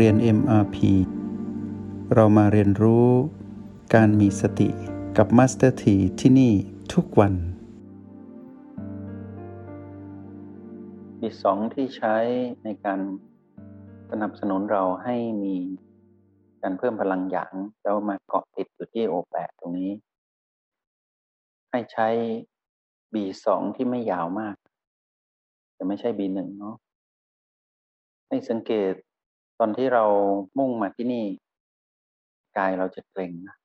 เรียน MRP เรามาเรียนรู้การมีสติกับ Master T ที่ที่นี่ทุกวัน มีสองที่ใช้ในการสนับสนุนเราให้มีการเพิ่มพลังหยางแล้วมาเกาะติดอยู่ที่โอแปดตรงนี้ ให้ใช้ B2 ที่ไม่ยาวมาก แต่ไม่ใช่ B1 เนาะให้สังเกต ตอนที่เรามุ่งมาที่นี่ กายเราจะเกร็งนะ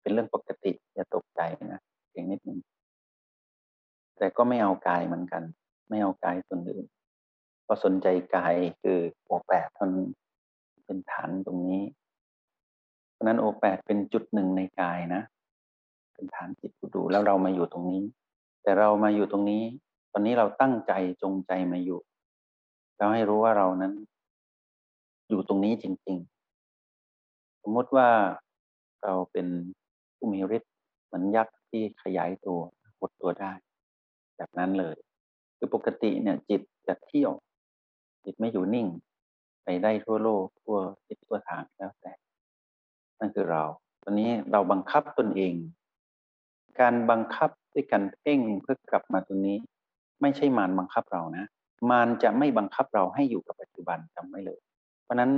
เป็นเรื่องปกติอย่าตกใจนะเกร็งนิดนึงแต่ก็ไม่เอากายเหมือนกัน ไม่เอากายส่วนอื่นพอสนใจกายคือโอแปดทนเป็นฐานตรงนี้เพราะนั้นโอแปดเป็นจุดหนึ่งในกายนะ เป็นฐานจิตผู้ดูแล้วเรามาอยู่ตรงนี้ แต่เรามาอยู่ตรงนี้ ตอนนี้เราตั้งใจจงใจมาอยู่เราให้รู้ว่าเรานั้น อยู่ตรงนี้จริง ๆ สมมติว่าเราเป็นผู้มีฤทธิ์เหมือนยักษ์ที่ขยายตัวหดตัวได้ แบบนั้นเลย คือปกติเนี่ยจิตจะเที่ยว จิตไม่อยู่นิ่ง ไปได้ทั่วโลกทั่วทิศทั่วทางแล้วแต่ นั่นคือเรา ตอนนี้เราบังคับตนเอง การบังคับด้วยการเพ่งเพื่อกลับมาตรงนี้ ไม่ใช่มารบังคับเรานะมันจะไม่บังคับเราให้อยู่กับปัจจุบันจำไว้เลย เพราะนั้น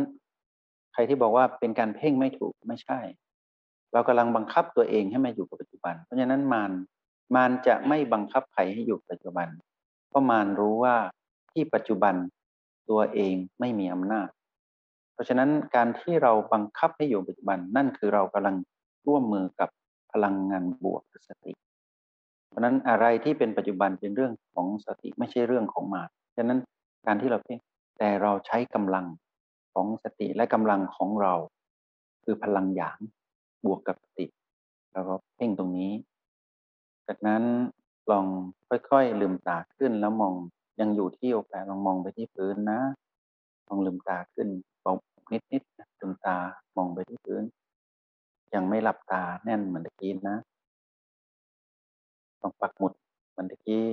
ใครที่บอกว่าเป็นการเพ่งไม่ถูกไม่ใช่ เรากำลังบังคับตัวเองให้มาอยู่กับปัจจุบัน เพราะฉะนั้นมารมารจะไม่บังคับใครให้อยู่ปัจจุบัน เพราะมารรู้ว่าที่ปัจจุบันตัวเองไม่มีอำนาจ เพราะฉะนั้นการที่เราบังคับให้อยู่ปัจจุบันนั่นคือเรากำลังร่วมมือกับพลังงานบวกสติ เพราะนั้นอะไรที่เป็นปัจจุบันเป็นเรื่องของสติไม่ใช่เรื่องของมารฉะนั้นการที่เราเพ่งแต่เราใช้กำลัง ของสติและกำลังของเรา คือพลังหยางบวกกับสติ แล้วก็เพ่งตรงนี้ จากนั้นลองค่อยๆลืมตาขึ้นแล้วมองยังอยู่ที่โอแปลองมองไปที่พื้นนะลองลืมตาขึ้นเบานิดๆลืมตามองไปที่พื้น ยังไม่หลับตาแน่นเหมือนตะกี้นะต้องปักหมุดเหมือนตะกี้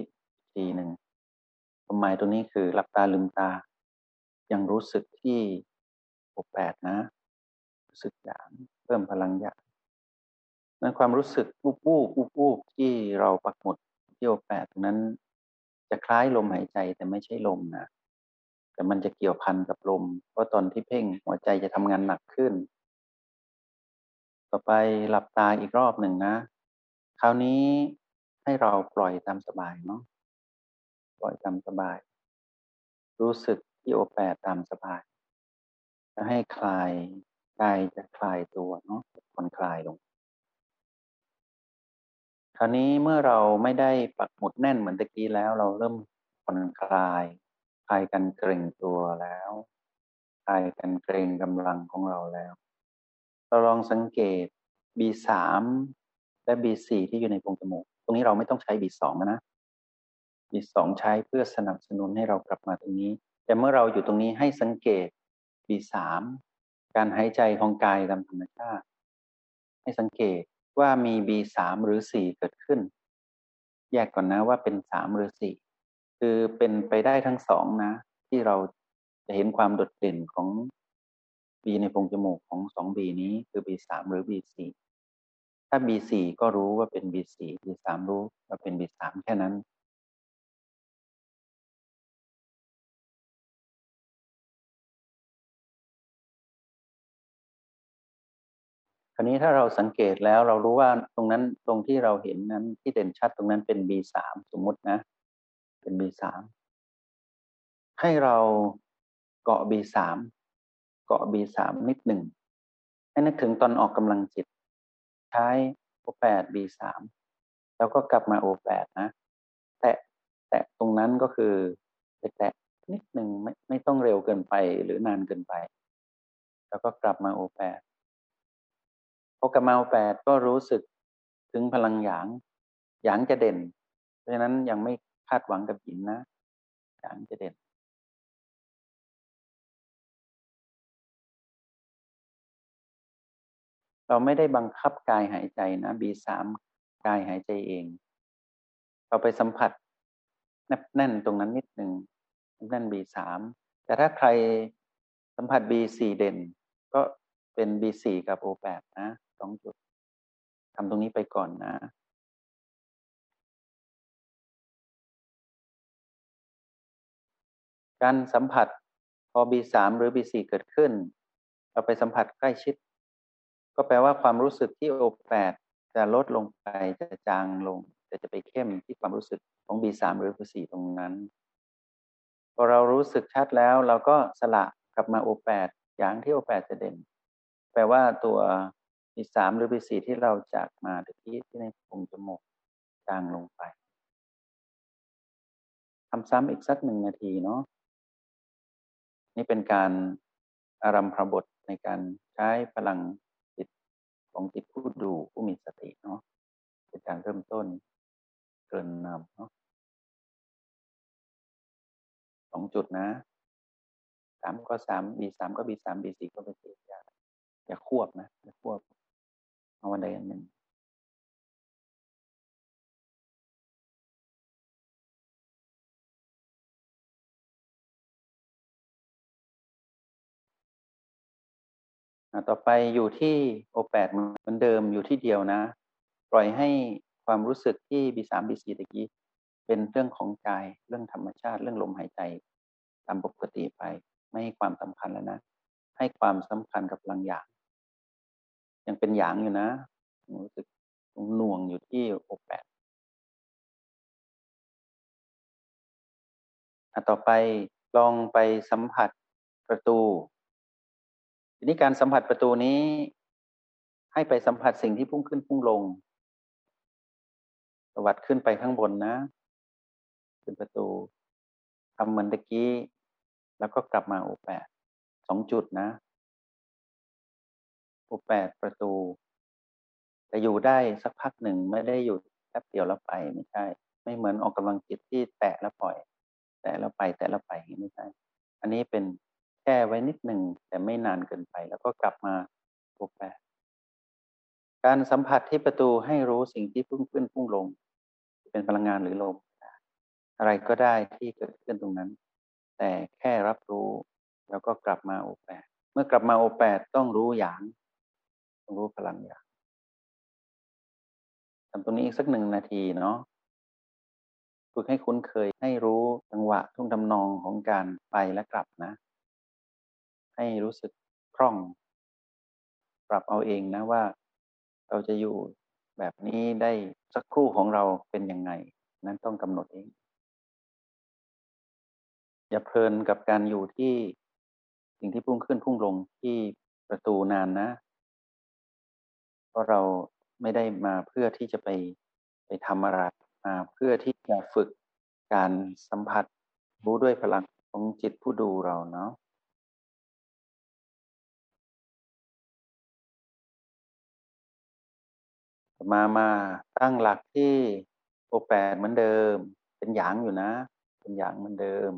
ทีหนึ่งความหมายตรงนี้คือหลับตาลืมตา ยังรู้สึกที่ โอแปดนะ รู้สึกอย่างเพิ่มพลังอย่างนั้นความรู้สึกวูบวูบวูบวูบที่เราปักหมุดที่โอแปดนั้น จะคล้ายลมหายใจแต่ไม่ใช่ลมนะแต่มันจะเกี่ยวพันกับลมเพราะตอนที่เพ่งหัวใจจะทำงานหนักขึ้น ต่อไปหลับตาอีกรอบหนึ่งนะ คราวนี้ให้เราปล่อยตามสบายเนาะปล่อยตามสบาย รู้สึกที่โอแปดตามสบาย จะให้คลายกายจะคลายตัวเนาะผ่อนคลายลง คราวนี้เมื่อเราไม่ได้ปักหมุดแน่นเหมือนตะกี้แล้ว เราเริ่มผ่อนคลาย คลายกันเกร็งตัวแล้ว คลายกันเกร็งกำลังของเราแล้ว เราลองสังเกต B3 และ B4 ที่อยู่ในโพรงจมูก ตรงนี้เราไม่ต้องใช้ B2 นะมีสองใช้เพื่อสนับสนุนให้เรากลับมาตรงนี้ แต่เมื่อเราอยู่ตรงนี้ให้สังเกต B3 การหายใจของกายตามธรรมชาติ ให้สังเกตว่ามี B3 หรือ4เกิดขึ้น แยกก่อนนะว่าเป็น3หรือ4คือเป็นไปได้ทั้งสองนะ ที่เราจะเห็นความโดดเด่นของ B ในโพรงจมูกของ 2B นี้คือ B3 หรือ B4 ถ้า B4 ก็รู้ว่าเป็น B4 B3 รู้ว่าเป็น B3 แค่นั้น คราวนี้ถ้าเราสังเกตแล้วเรารู้ว่าตรงนั้นตรงที่เราเห็นนั้นที่เด่นชัดตรงนั้นเป็น B3 สมมุตินะ เป็น B3 ให้เราเกาะ B3 เกาะ B3 นิดหนึ่งให้นึกถึงตอนออกกำลังจิต ใช้ O8 B3 แล้วก็กลับมา O8 นะ แตะแตะตรงนั้นก็คือไปแตะนิดหนึ่งไม่ไม่ต้องเร็วเกินไปหรือนานเกินไป แล้วก็กลับมา O8 พอกระมาแปดก็รู้สึกถึงพลังหยางหยางจะเด่น เพราะฉะนั้นยังไม่คาดหวังกับหินนะหยางจะเด่น เราไม่ได้บังคับกายหายใจนะ B3 กายหายใจเอง เราไปสัมผัสแน่นตรงนั้นนิดหนึ่งแน่น B3 แต่ถ้าใครสัมผัส B4 เด่น ก็เป็น B4 กับ O8 นะ สองจุดทำตรงนี้ไปก่อนนะการสัมผัสพอ B3 หรือ B4 เกิดขึ้น เราไปสัมผัสใกล้ชิด ก็แปลว่าความรู้สึกที่ O8 จะลดลงไปจะจางลง แต่จะไปเข้มที่ความรู้สึกของ B3 หรือ B4 ตรงนั้น พอเรารู้สึกชัดแล้วเราก็สละกลับมา O8 อย่างที่ O8 จะเด่น แปลว่าตัว B3 หรือ B4 ที่เราจากมาตะกี้ที่ในโพรงจมูกจางลงไปทำซ้ำอีกสักหนึ่งนาทีเนาะนี่เป็นการอารัมพบทในการใช้พลังจิตของจิตผู้ดูผู้มีสติเนาะเป็นการเริ่มต้นเกินนำเนาะสองจุดนะสามก็สามบีสามก็บีสามบีสี่ก็บีสี่อย่าอย่าควบนะอย่าควบ เอาวันใดอันหนึ่งต่อไปอยู่ที่โอแปดเหมือนเดิมอยู่ที่เดียวนะ ปล่อยให้ความรู้สึกที่บีสามบีสี่ตะกี้เป็นเรื่องของกายเรื่องธรรมชาติเรื่องลมหายใจตามปกติไป ไม่ให้ความสำคัญแล้วนะ ให้ความสำคัญกับพลังหยาง ยังเป็นหยางอยู่นะรู้สึกหน่วงอยู่ที่โอแปดต่อไปลองไปสัมผัสประตู ทีนี้การสัมผัสประตูนี้ ให้ไปสัมผัสสิ่งที่พุ่งขึ้นพุ่งลงสวัสดขึ้นไปข้างบนนะ ขึ้นประตูทำเหมือนตะกี้ แล้วก็กลับมาโอแปดสองจุดนะ แปดประตู แต่อยู่ได้สักพักหนึ่งไม่ได้อยู่แป๊บเดียวแล้วไปไม่ใช่ ไม่เหมือนออกกำลังจิตที่แตะแล้วปล่อย แตะแล้วไปแตะแล้วไปไม่ใช่ อันนี้เป็นแช่ไว้นิดหนึ่งแต่ไม่นานเกินไป แล้วก็กลับมาโอแปดการสัมผัสที่ประตูให้รู้สิ่งที่พุ่งขึ้นพุ่งลง เป็นพลังงานหรือลมอะไรก็ได้ที่เกิดขึ้นตรงนั้น แต่แค่รับรู้ แล้วก็กลับมาโอแปดเมื่อกลับมาโอแปดต้องรู้อย่าง รู้พลังอย่างทำตรงนี้อีกสักหนึ่งนาทีเนาะฝึกให้คุ้นเคยให้รู้จังหวะทุ่งทำนองของการไปและกลับนะ ให้รู้สึกคล่อง ปรับเอาเองนะว่า เราจะอยู่แบบนี้ได้สักครู่ของเราเป็นยังไง นั้นต้องกำหนดเอง อย่าเพลินกับการอยู่ที่สิ่งที่พุ่งขึ้นพุ่งลงที่ประตูนานนะ เพราะเราไม่ได้มาเพื่อที่จะไปไปทำอะไรมาเพื่อที่จะฝึกการสัมผัสรู้ด้วยพลังของจิตผู้ดูเราเนาะมามาตั้งหลักที่โอแปดเหมือนเดิม เป็นหยางอยู่นะ เป็นหยางเหมือนเดิม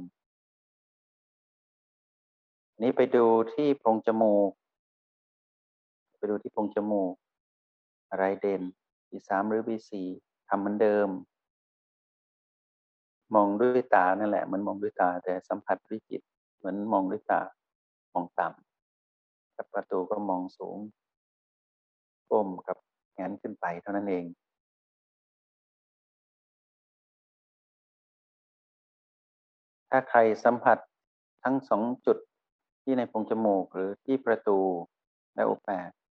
นี้ไปดูที่โพรงจมูก ไปดูที่โพรงจมูก อะไรเด่น B3 หรือ B4 ทำเหมือนเดิม มองด้วยตานั่นแหละ มันมองด้วยตาแต่สัมผัสด้วยจิตเหมือนมองด้วยตามองต่ำกับประตูก็มองสูงก้มกับแงนขึ้นไปเท่านั้นเองถ้าใครสัมผัสทั้งสองจุดที่ในโพรงจมูกหรือที่ประตูและโอแป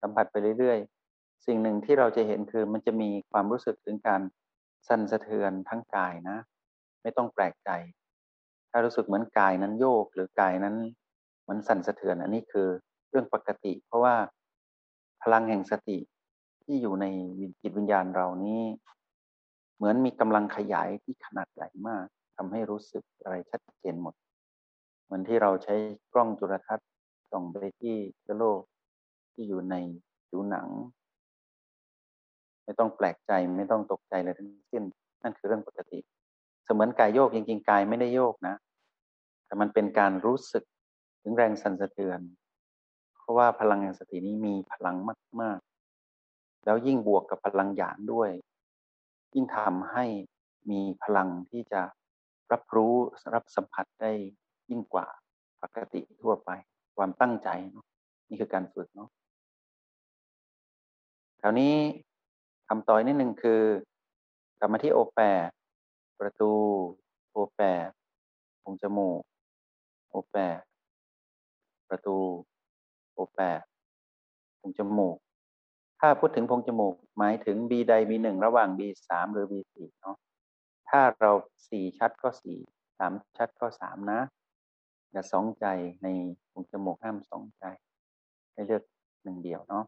สัมผัสไปเรื่อยๆ สิ่งหนึ่งที่เราจะเห็นคือมันจะมีความรู้สึกถึงการสั่นสะเทือนทั้งกายนะ ไม่ต้องแปลกใจ ถ้ารู้สึกเหมือนกายนั้นโยกหรือกายนั้นมันสั่นสะเทือน อันนี้คือเรื่องปกติ เพราะว่าพลังแห่งสติที่อยู่ในจิตวิญญาณเรานี้ เหมือนมีกำลังขยายที่ขนาดใหญ่มากทำให้รู้สึกอะไรชัดเจนหมด เหมือนที่เราใช้กล้องจุลทรรศน์ส่องไปที่เชื้อโรคที่อยู่ในผิวหนัง ไม่ต้องแปลกใจไม่ต้องตกใจเลยทั้งสิ้น นั่นคือเรื่องปกติ เสมือนกายโยกจริงๆกายไม่ได้โยกนะ แต่มันเป็นการรู้สึกถึงแรงสั่นสะเทือน เพราะว่าพลังแห่งสตินี้มีพลังมากๆ แล้วยิ่งบวกกับพลังหยางด้วย ยิ่งทำให้มีพลังที่จะรับรู้รับสัมผัสได้ยิ่งกว่าปกติทั่วไป ความตั้งใจเนาะนี่คือการฝึกเนาะคราวนี้ ทำต่อยนิดนึงคือกลับมาที่โอแปประตู โอแปพงจมูก โอแปประตู โอแปพงจมูก ถ้าพูดถึงพงจมูก หมายถึง B ใด B หนึ่งระหว่าง B สามหรือ B สี่เนาะถ้าเราสี่ชัดก็สี่สามชัดก็สามนะ อย่าสองใจในพงจมูกห้ามสองใจ ให้เลือกหนึ่งเดียวเนาะ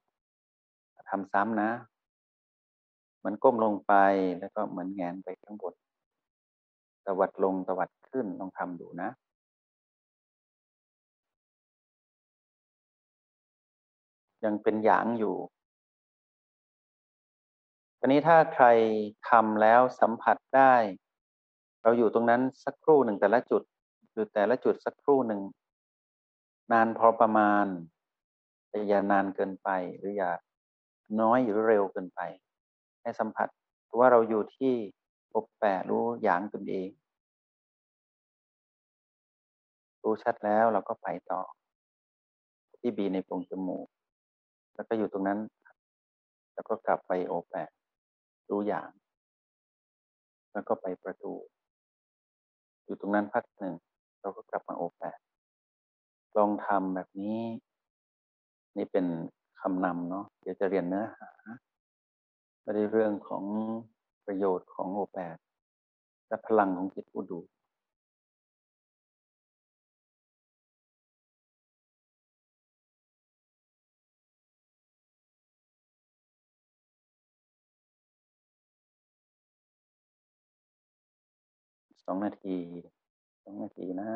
ทำซ้ำนะ มือนก้มลงไปแล้วก็เหมือนแงนไปข้างบนตวัดลงตวัดขึ้นลองทำดูนะยังเป็นหยางอยู่ตอนนี้ถ้าใครทำแล้วสัมผัสได้ เราอยู่ตรงนั้นสักครู่หนึ่งแต่ละจุดอยู่แต่ละจุดสักครู่หนึ่ง นานพอประมาณแต่อย่านานเกินไปหรืออย่าน้อยหรือเร็วเกินไป ให้สัมผัสว่าเราอยู่ที่ปบแปะรู้อย่างตนเอง รู้ชัดแล้วเราก็ไปต่อ ที่บีในโพรงจมูก แล้วก็อยู่ตรงนั้น แล้วก็กลับไปโอแปะรู้อย่าง แล้วก็ไปประตู อยู่ตรงนั้นพักหนึ่ง เราก็กลับมาโอแปะลองทำแบบนี้ นี่เป็นคำนำเนาะเดี๋ยวจะเรียนเนื้อหา ไม่ได้เรื่องของประโยชน์ของโอแปดและพลังของจิตผู้ดูสองนาทีสองนาทีนะ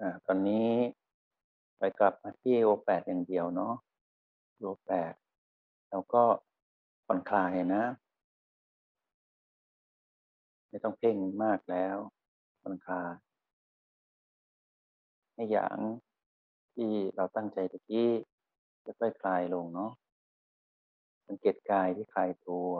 อตอนนี้ไปกลับมาที่โอแปดอย่างเดียวเนาะโอแปดเราก็ผ่อนคลายนะ ไม่ต้องเพ่งมากแล้วผ่อนคลายให้อย่างที่เราตั้งใจตะกี้จะค่อยคลายลงเนาะสังเกตกายที่คลายตัว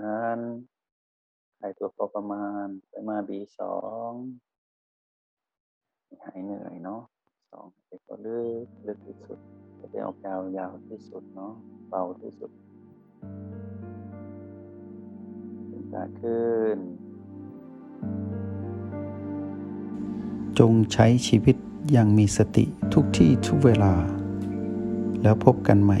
นั่นหายตัวพอประมาณไปมาบีสองหายเหนื่อยเนาะสองไปก็ลึกลึกที่สุดจะไปออกยาวยาวที่สุดเนาะเบาที่สุดเป็นตาขึ้น จงใช้ชีวิตอย่างมีสติทุกที่ทุกเวลา แล้วพบกันใหม่